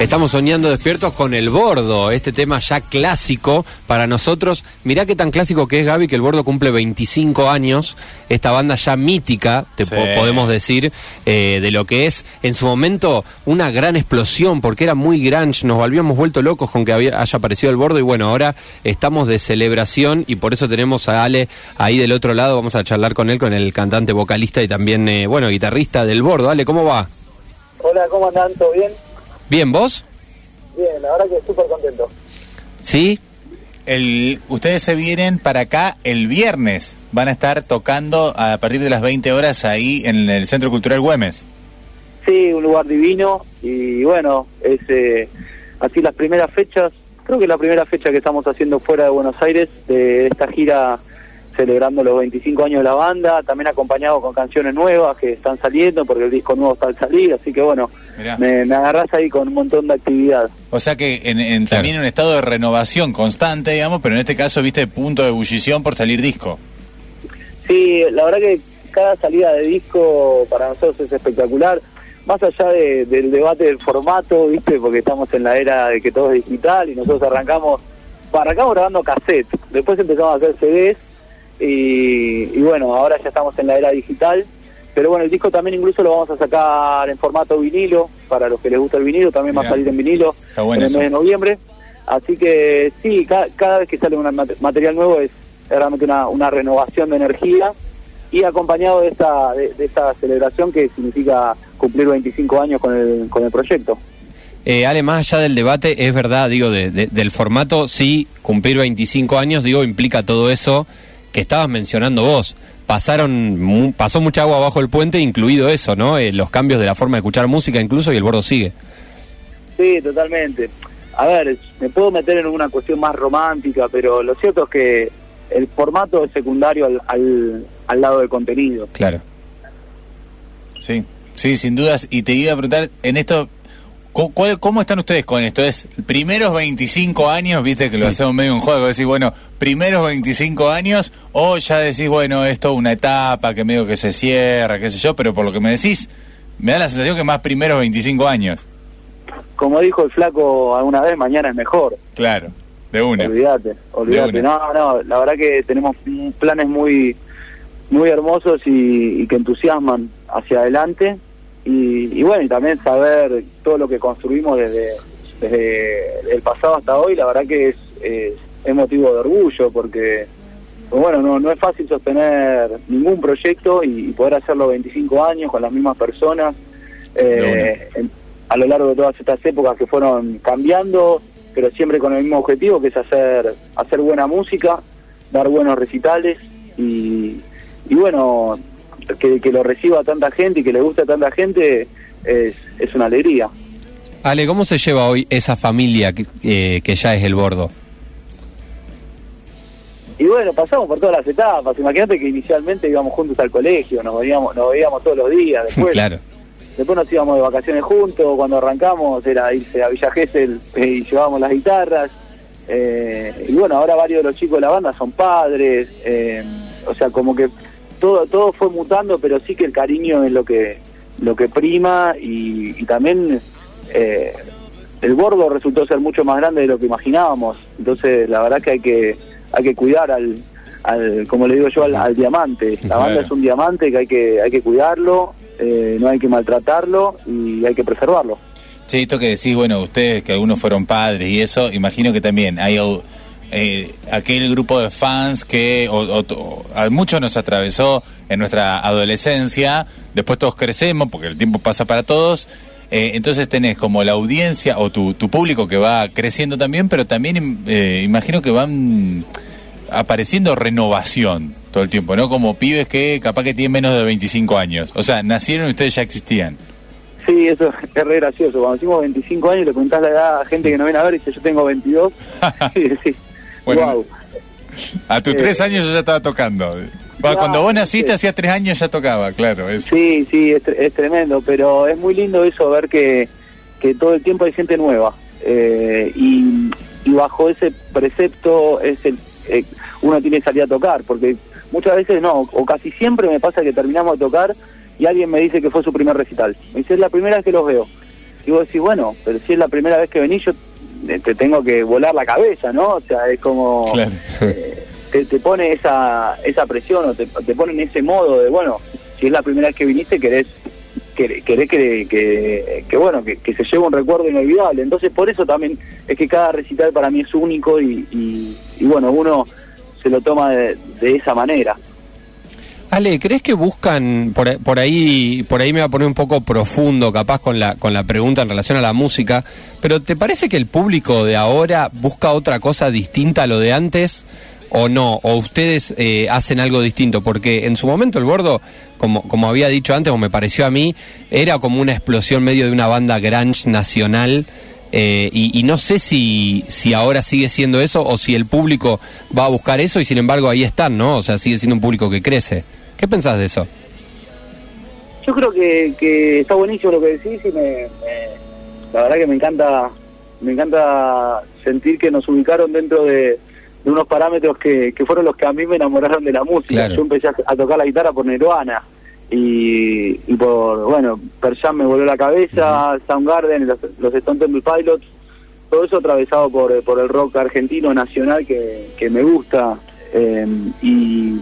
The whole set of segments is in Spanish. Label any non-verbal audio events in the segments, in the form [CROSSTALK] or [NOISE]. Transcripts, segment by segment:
Estamos soñando despiertos con el bordo, este tema ya clásico para nosotros. Mirá qué tan clásico que es Gaby, que el bordo cumple 25 años, esta banda ya mítica, te Sí. po- podemos decir, eh, de lo que es en su momento una gran explosión, porque era muy grunge, nos habíamos vuelto locos con que había- haya aparecido el bordo y bueno, ahora estamos de celebración y por eso tenemos a Ale ahí del otro lado, vamos a charlar con él, con el cantante, vocalista y también, eh, bueno, guitarrista del bordo. Ale, ¿cómo va? Hola, ¿cómo andan? ¿Todo bien? Bien, ¿vos? Bien, la verdad que súper contento. ¿Sí? El, ustedes se vienen para acá el viernes. Van a estar tocando a partir de las 20 horas ahí en el Centro Cultural Güemes. Sí, un lugar divino y bueno, es eh, así las primeras fechas, creo que la primera fecha que estamos haciendo fuera de Buenos Aires de esta gira celebrando los 25 años de la banda, también acompañado con canciones nuevas que están saliendo porque el disco nuevo está al salir, así que bueno, me, me agarrás ahí con un montón de actividad. O sea que en, en- Claro. también en un estado de renovación constante, digamos, pero en este caso viste punto de ebullición por salir disco. Sí, la verdad que cada salida de disco para nosotros es espectacular. Más allá de- del debate del formato, ¿viste? Porque estamos en la era de que todo es digital y nosotros arrancamos, arrancamos grabando cassette, después empezamos a hacer CDs y, y bueno, ahora ya estamos en la era digital. Pero bueno, el disco también incluso lo vamos a sacar en formato vinilo, para los que les gusta el vinilo, también va a salir en vinilo bueno en el mes de noviembre. Así que sí, ca- cada, vez que sale un mate- material nuevo es, es realmente una, una renovación de energía y acompañado de esta, de, de esta celebración que significa cumplir 25 años con el, con el proyecto. Eh, Ale, más allá del debate, es verdad, digo, de- de- del formato, sí, cumplir 25 años, digo, implica todo eso que estabas mencionando vos. Pasaron, mu- pasó mucha agua bajo el puente, incluido eso, ¿no? Eh, los cambios de la forma de escuchar música incluso y el bordo sigue. Sí, totalmente. A ver, me puedo meter en una cuestión más romántica, pero lo cierto es que el formato es secundario al, al, al lado del contenido. Claro. Sí, sí, sin dudas. Y te iba a preguntar, en esto, ¿cu- cuál- ¿cómo están ustedes con esto? ¿Es primeros 25 años, viste que lo hacemos medio un juego, decís, bueno, primeros 25 años, o ya decís, bueno, esto es una etapa que medio que se cierra, qué sé yo, pero por lo que me decís, me da la sensación que más primeros 25 años. Como dijo el flaco alguna vez, mañana es mejor. Claro, de una. Olvídate, olvídate. No, no, la verdad que tenemos planes muy muy hermosos y, y que entusiasman hacia adelante. Y, y bueno, y también saber todo lo que construimos desde, desde el pasado hasta hoy, la verdad que es, es, es motivo de orgullo porque, pues bueno, no, no es fácil sostener ningún proyecto y, y poder hacerlo 25 años con las mismas personas. eh, en- a lo largo de todas estas épocas que fueron cambiando, pero siempre con el mismo objetivo, que es hacer, hacer buena música, dar buenos recitales y, y bueno, que, que lo reciba tanta gente y que le guste a tanta gente es, es una alegría. Ale, ¿cómo se lleva hoy esa familia que, eh, que ya es el bordo? Y bueno, pasamos por todas las etapas. Imagínate que inicialmente íbamos juntos al colegio, nos veíamos, nos veíamos todos los días. [LAUGHS] Después, claro. después nos íbamos de vacaciones juntos. Cuando arrancamos era irse a Villa Gesell eh, y llevábamos las guitarras. Eh, y bueno, ahora varios de los chicos de la banda son padres. eh, o sea, como que todo todo fue mutando, pero sí que el cariño es lo que lo que prima y, y también eh, el bordo resultó ser mucho más grande de lo que imaginábamos. Entonces, la verdad que hay que hay que cuidar al, al como le digo yo, al, al diamante. La banda Claro. es un diamante que hay que hay que cuidarlo, eh, no hay que maltratarlo y hay que preservarlo. Sí, esto que decís, bueno, ustedes que algunos fueron padres y eso, imagino que también hay eh, aquel grupo de fans que o- o- o- a muchos nos atravesó en nuestra adolescencia, después todos crecemos porque el tiempo pasa para todos, eh, entonces tenés como la audiencia o tu, tu público que va creciendo también, pero también eh, imagino que van apareciendo renovación todo el tiempo, ¿no? Como pibes que capaz que tienen menos de 25 años, o sea, nacieron y ustedes ya existían. Sí, eso es re gracioso. Cuando decimos 25 años le preguntás la edad a gente que no viene a ver y dice yo tengo 22. [LAUGHS] [LAUGHS] sí, sí. Bueno, Guau. A tus Eh, tres años yo ya estaba tocando. Claro, Cuando vos naciste, sí. hacía tres años ya tocaba, claro. Es, Sí, sí, es, tre- es tremendo, pero es muy lindo eso, ver que, que todo el tiempo hay gente nueva. Eh, y, y bajo ese precepto es el, eh, uno tiene que salir a tocar, porque muchas veces no, o casi siempre me pasa que terminamos de tocar y alguien me dice que fue su primer recital. Me dice, es la primera vez que los veo. y vos decís, bueno, pero si es la primera vez que venís, yo te tengo que volar la cabeza, ¿no? O sea, es como... Eh, te, te, pone esa, esa presión o te, te pone en ese modo de, bueno, si es la primera vez que viniste, querés querés que, que, que, bueno que, se lleve un recuerdo inolvidable. Entonces por eso también es que cada recital para mí es único y, y, bueno uno se lo toma de, de, esa manera Ale crees que buscan por, por ahí por ahí me va a poner un poco profundo capaz con la con la pregunta en relación a la música pero te parece que el público de ahora busca otra cosa distinta a lo de antes o no, o ustedes eh, hacen algo distinto, porque en su momento el Gordo, como, como había dicho antes, o me pareció a mí, era como una explosión medio de una banda grunge nacional, eh, y, no sé si, si ahora sigue siendo eso o si el público va a buscar eso y sin embargo ahí están, ¿no? O sea, sigue siendo un público que crece. ¿Qué pensás de eso? Yo creo que, que está buenísimo lo que decís y me, la verdad que me encanta, me encanta sentir que nos ubicaron dentro de, de unos parámetros que, que fueron los que a mí me enamoraron de la música. Yo empecé a, tocar la guitarra por Nirvana y, y por, bueno, Per Jam me volvió la cabeza, Soundgarden, los, los Stone Temple Pilots, todo eso atravesado por, por el rock argentino nacional que, que me gusta. Eh, y,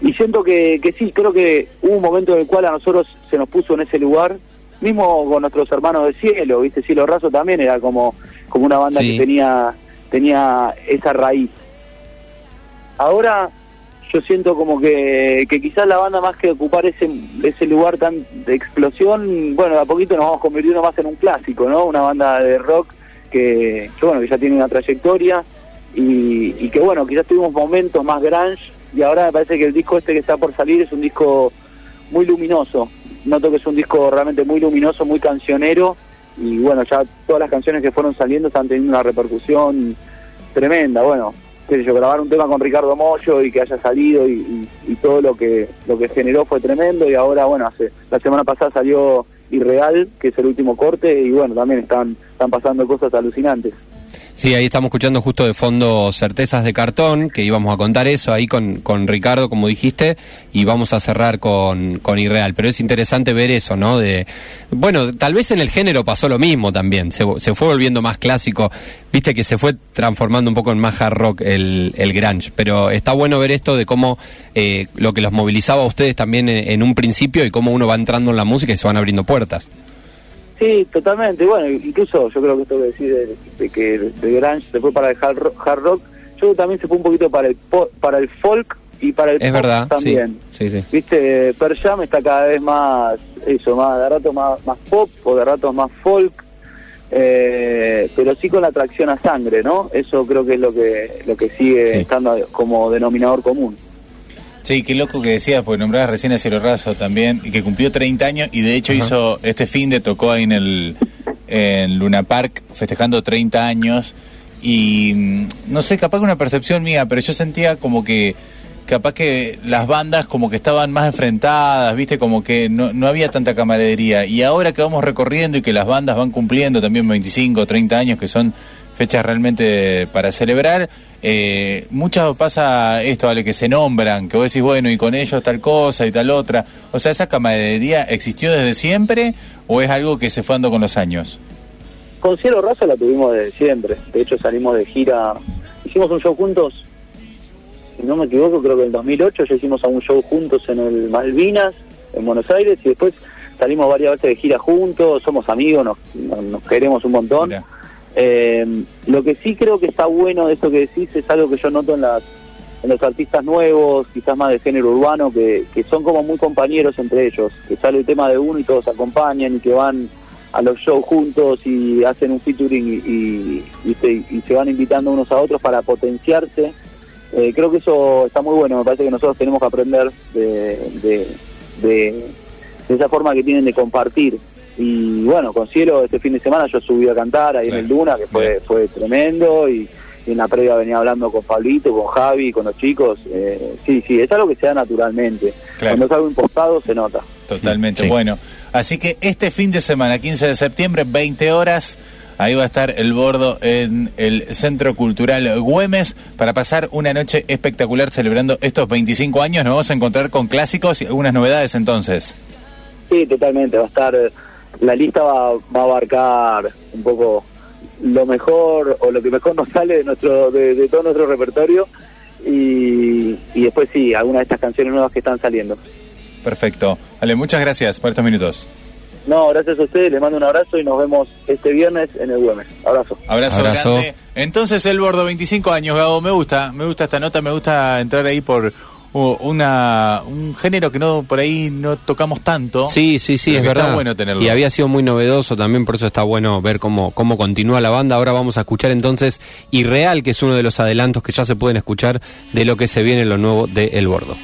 y siento que, que sí, creo que hubo un momento en el cual a nosotros se nos puso en ese lugar, mismo con nuestros hermanos de Cielo, ¿viste? Cielo Raso también era como, como una banda que tenía tenía esa raíz. Ahora yo siento como que, que quizás la banda más que ocupar ese, ese lugar tan de explosión, bueno, a poquito nos vamos convirtiendo más en un clásico, ¿no? Una banda de rock que, bueno, que ya tiene una trayectoria y, y que bueno, quizás tuvimos momentos más grunge y ahora me parece que el disco este que está por salir es un disco muy luminoso. Noto que es un disco realmente muy luminoso, muy cancionero y bueno, ya todas las canciones que fueron saliendo están teniendo una repercusión tremenda. Bueno, qué yo, grabar un tema con Ricardo Mollo y que haya salido y, todo lo que lo que generó fue tremendo y ahora, bueno, hace la semana pasada salió Irreal, que es el último corte y bueno, también están, están pasando cosas alucinantes. Sí, ahí estamos escuchando justo de fondo Certezas de Cartón, que íbamos a contar eso ahí con, con Ricardo, como dijiste, y vamos a cerrar con, con Irreal. Pero es interesante ver eso, ¿no? De, bueno, tal vez en el género pasó lo mismo también, se, fue volviendo más clásico, viste que se fue transformando un poco en más hard rock el, el grunge, pero está bueno ver esto de cómo eh, lo que los movilizaba a ustedes también en, en un principio y cómo uno va entrando en la música y se van abriendo puertas. Sí, totalmente. Bueno, incluso yo creo que esto que decir de, que de Grunge se fue para el hard rock, hard rock, yo también se fue un poquito para el para el folk y para el es pop verdad, también. Sí, sí, Viste, Per Jam está cada vez más, eso, más de rato más, más pop o de ratos más folk, eh, pero sí con la atracción a sangre, ¿no? Eso creo que es lo que lo que sigue estando como denominador común. Sí, qué loco que decías, porque nombrabas recién a Cielo Razo también, y que cumplió 30 años y de hecho hizo, este fin de tocó ahí en el en Luna Park festejando 30 años y mm, no sé, capaz que una percepción mía, pero yo sentía como que capaz que las bandas como que estaban más enfrentadas, viste, como que no, no había tanta camaradería. Y ahora que vamos recorriendo y que las bandas van cumpliendo también 25 o 30 años, que son fechas realmente para celebrar. Eh, muchas pasa esto, ¿vale? Que se nombran, que vos decís, bueno, y con ellos tal cosa y tal otra. O sea, ¿esa camaradería existió desde siempre o es algo que se fue dando con los años? Con Cielo Razo la tuvimos desde siempre. De hecho, salimos de gira. Hicimos un show juntos, si no me equivoco, creo que en el 2008 ya hicimos un show juntos en el Malvinas, en Buenos Aires, y después salimos varias veces de gira juntos. Somos amigos, nos, nos, queremos un montón. Eh, lo que sí creo que está bueno de eso que decís es algo que yo noto en, los artistas nuevos, quizás más de género urbano, que, son como muy compañeros entre ellos, que sale el tema de uno y todos acompañan y que van a los shows juntos y hacen un featuring y, se, van invitando unos a otros para potenciarse. Eh, creo que eso está muy bueno, me parece que nosotros tenemos que aprender de, de, de esa forma que tienen de compartir. Y bueno, con Cielo este fin de semana yo subí a cantar ahí en el Duna, que fue, fue tremendo, y, en la previa venía hablando con Pablito, con Javi, con los chicos. Eh, sí, sí, es algo que se da naturalmente. Cuando es algo impostado se nota. Totalmente, bueno. Así que este fin de semana, 15 de septiembre, 20 horas, ahí va a estar el bordo en el Centro Cultural Güemes para pasar una noche espectacular celebrando estos 25 años. Nos vamos a encontrar con clásicos y algunas novedades entonces. Sí, totalmente. Va a estar la lista va, va a abarcar un poco lo mejor o lo que mejor nos sale de nuestro de, de todo nuestro repertorio y, y después sí, algunas de estas canciones nuevas que están saliendo. Perfecto. Vale, muchas gracias por estos minutos. No, gracias a ustedes, les mando un abrazo y nos vemos este viernes en el Güemes. Abrazo. Abrazo, Abrazo. grande. Entonces el bordo, 25 años, Gabo, me gusta, me gusta esta nota, me gusta entrar ahí por una un género que no por ahí no tocamos tanto. Sí, sí, sí, es verdad. Está bueno tenerlo. Y había sido muy novedoso también, por eso está bueno ver cómo, cómo continúa la banda. Ahora vamos a escuchar entonces Irreal, que es uno de los adelantos que ya se pueden escuchar de lo que se viene en lo nuevo de El Bordo.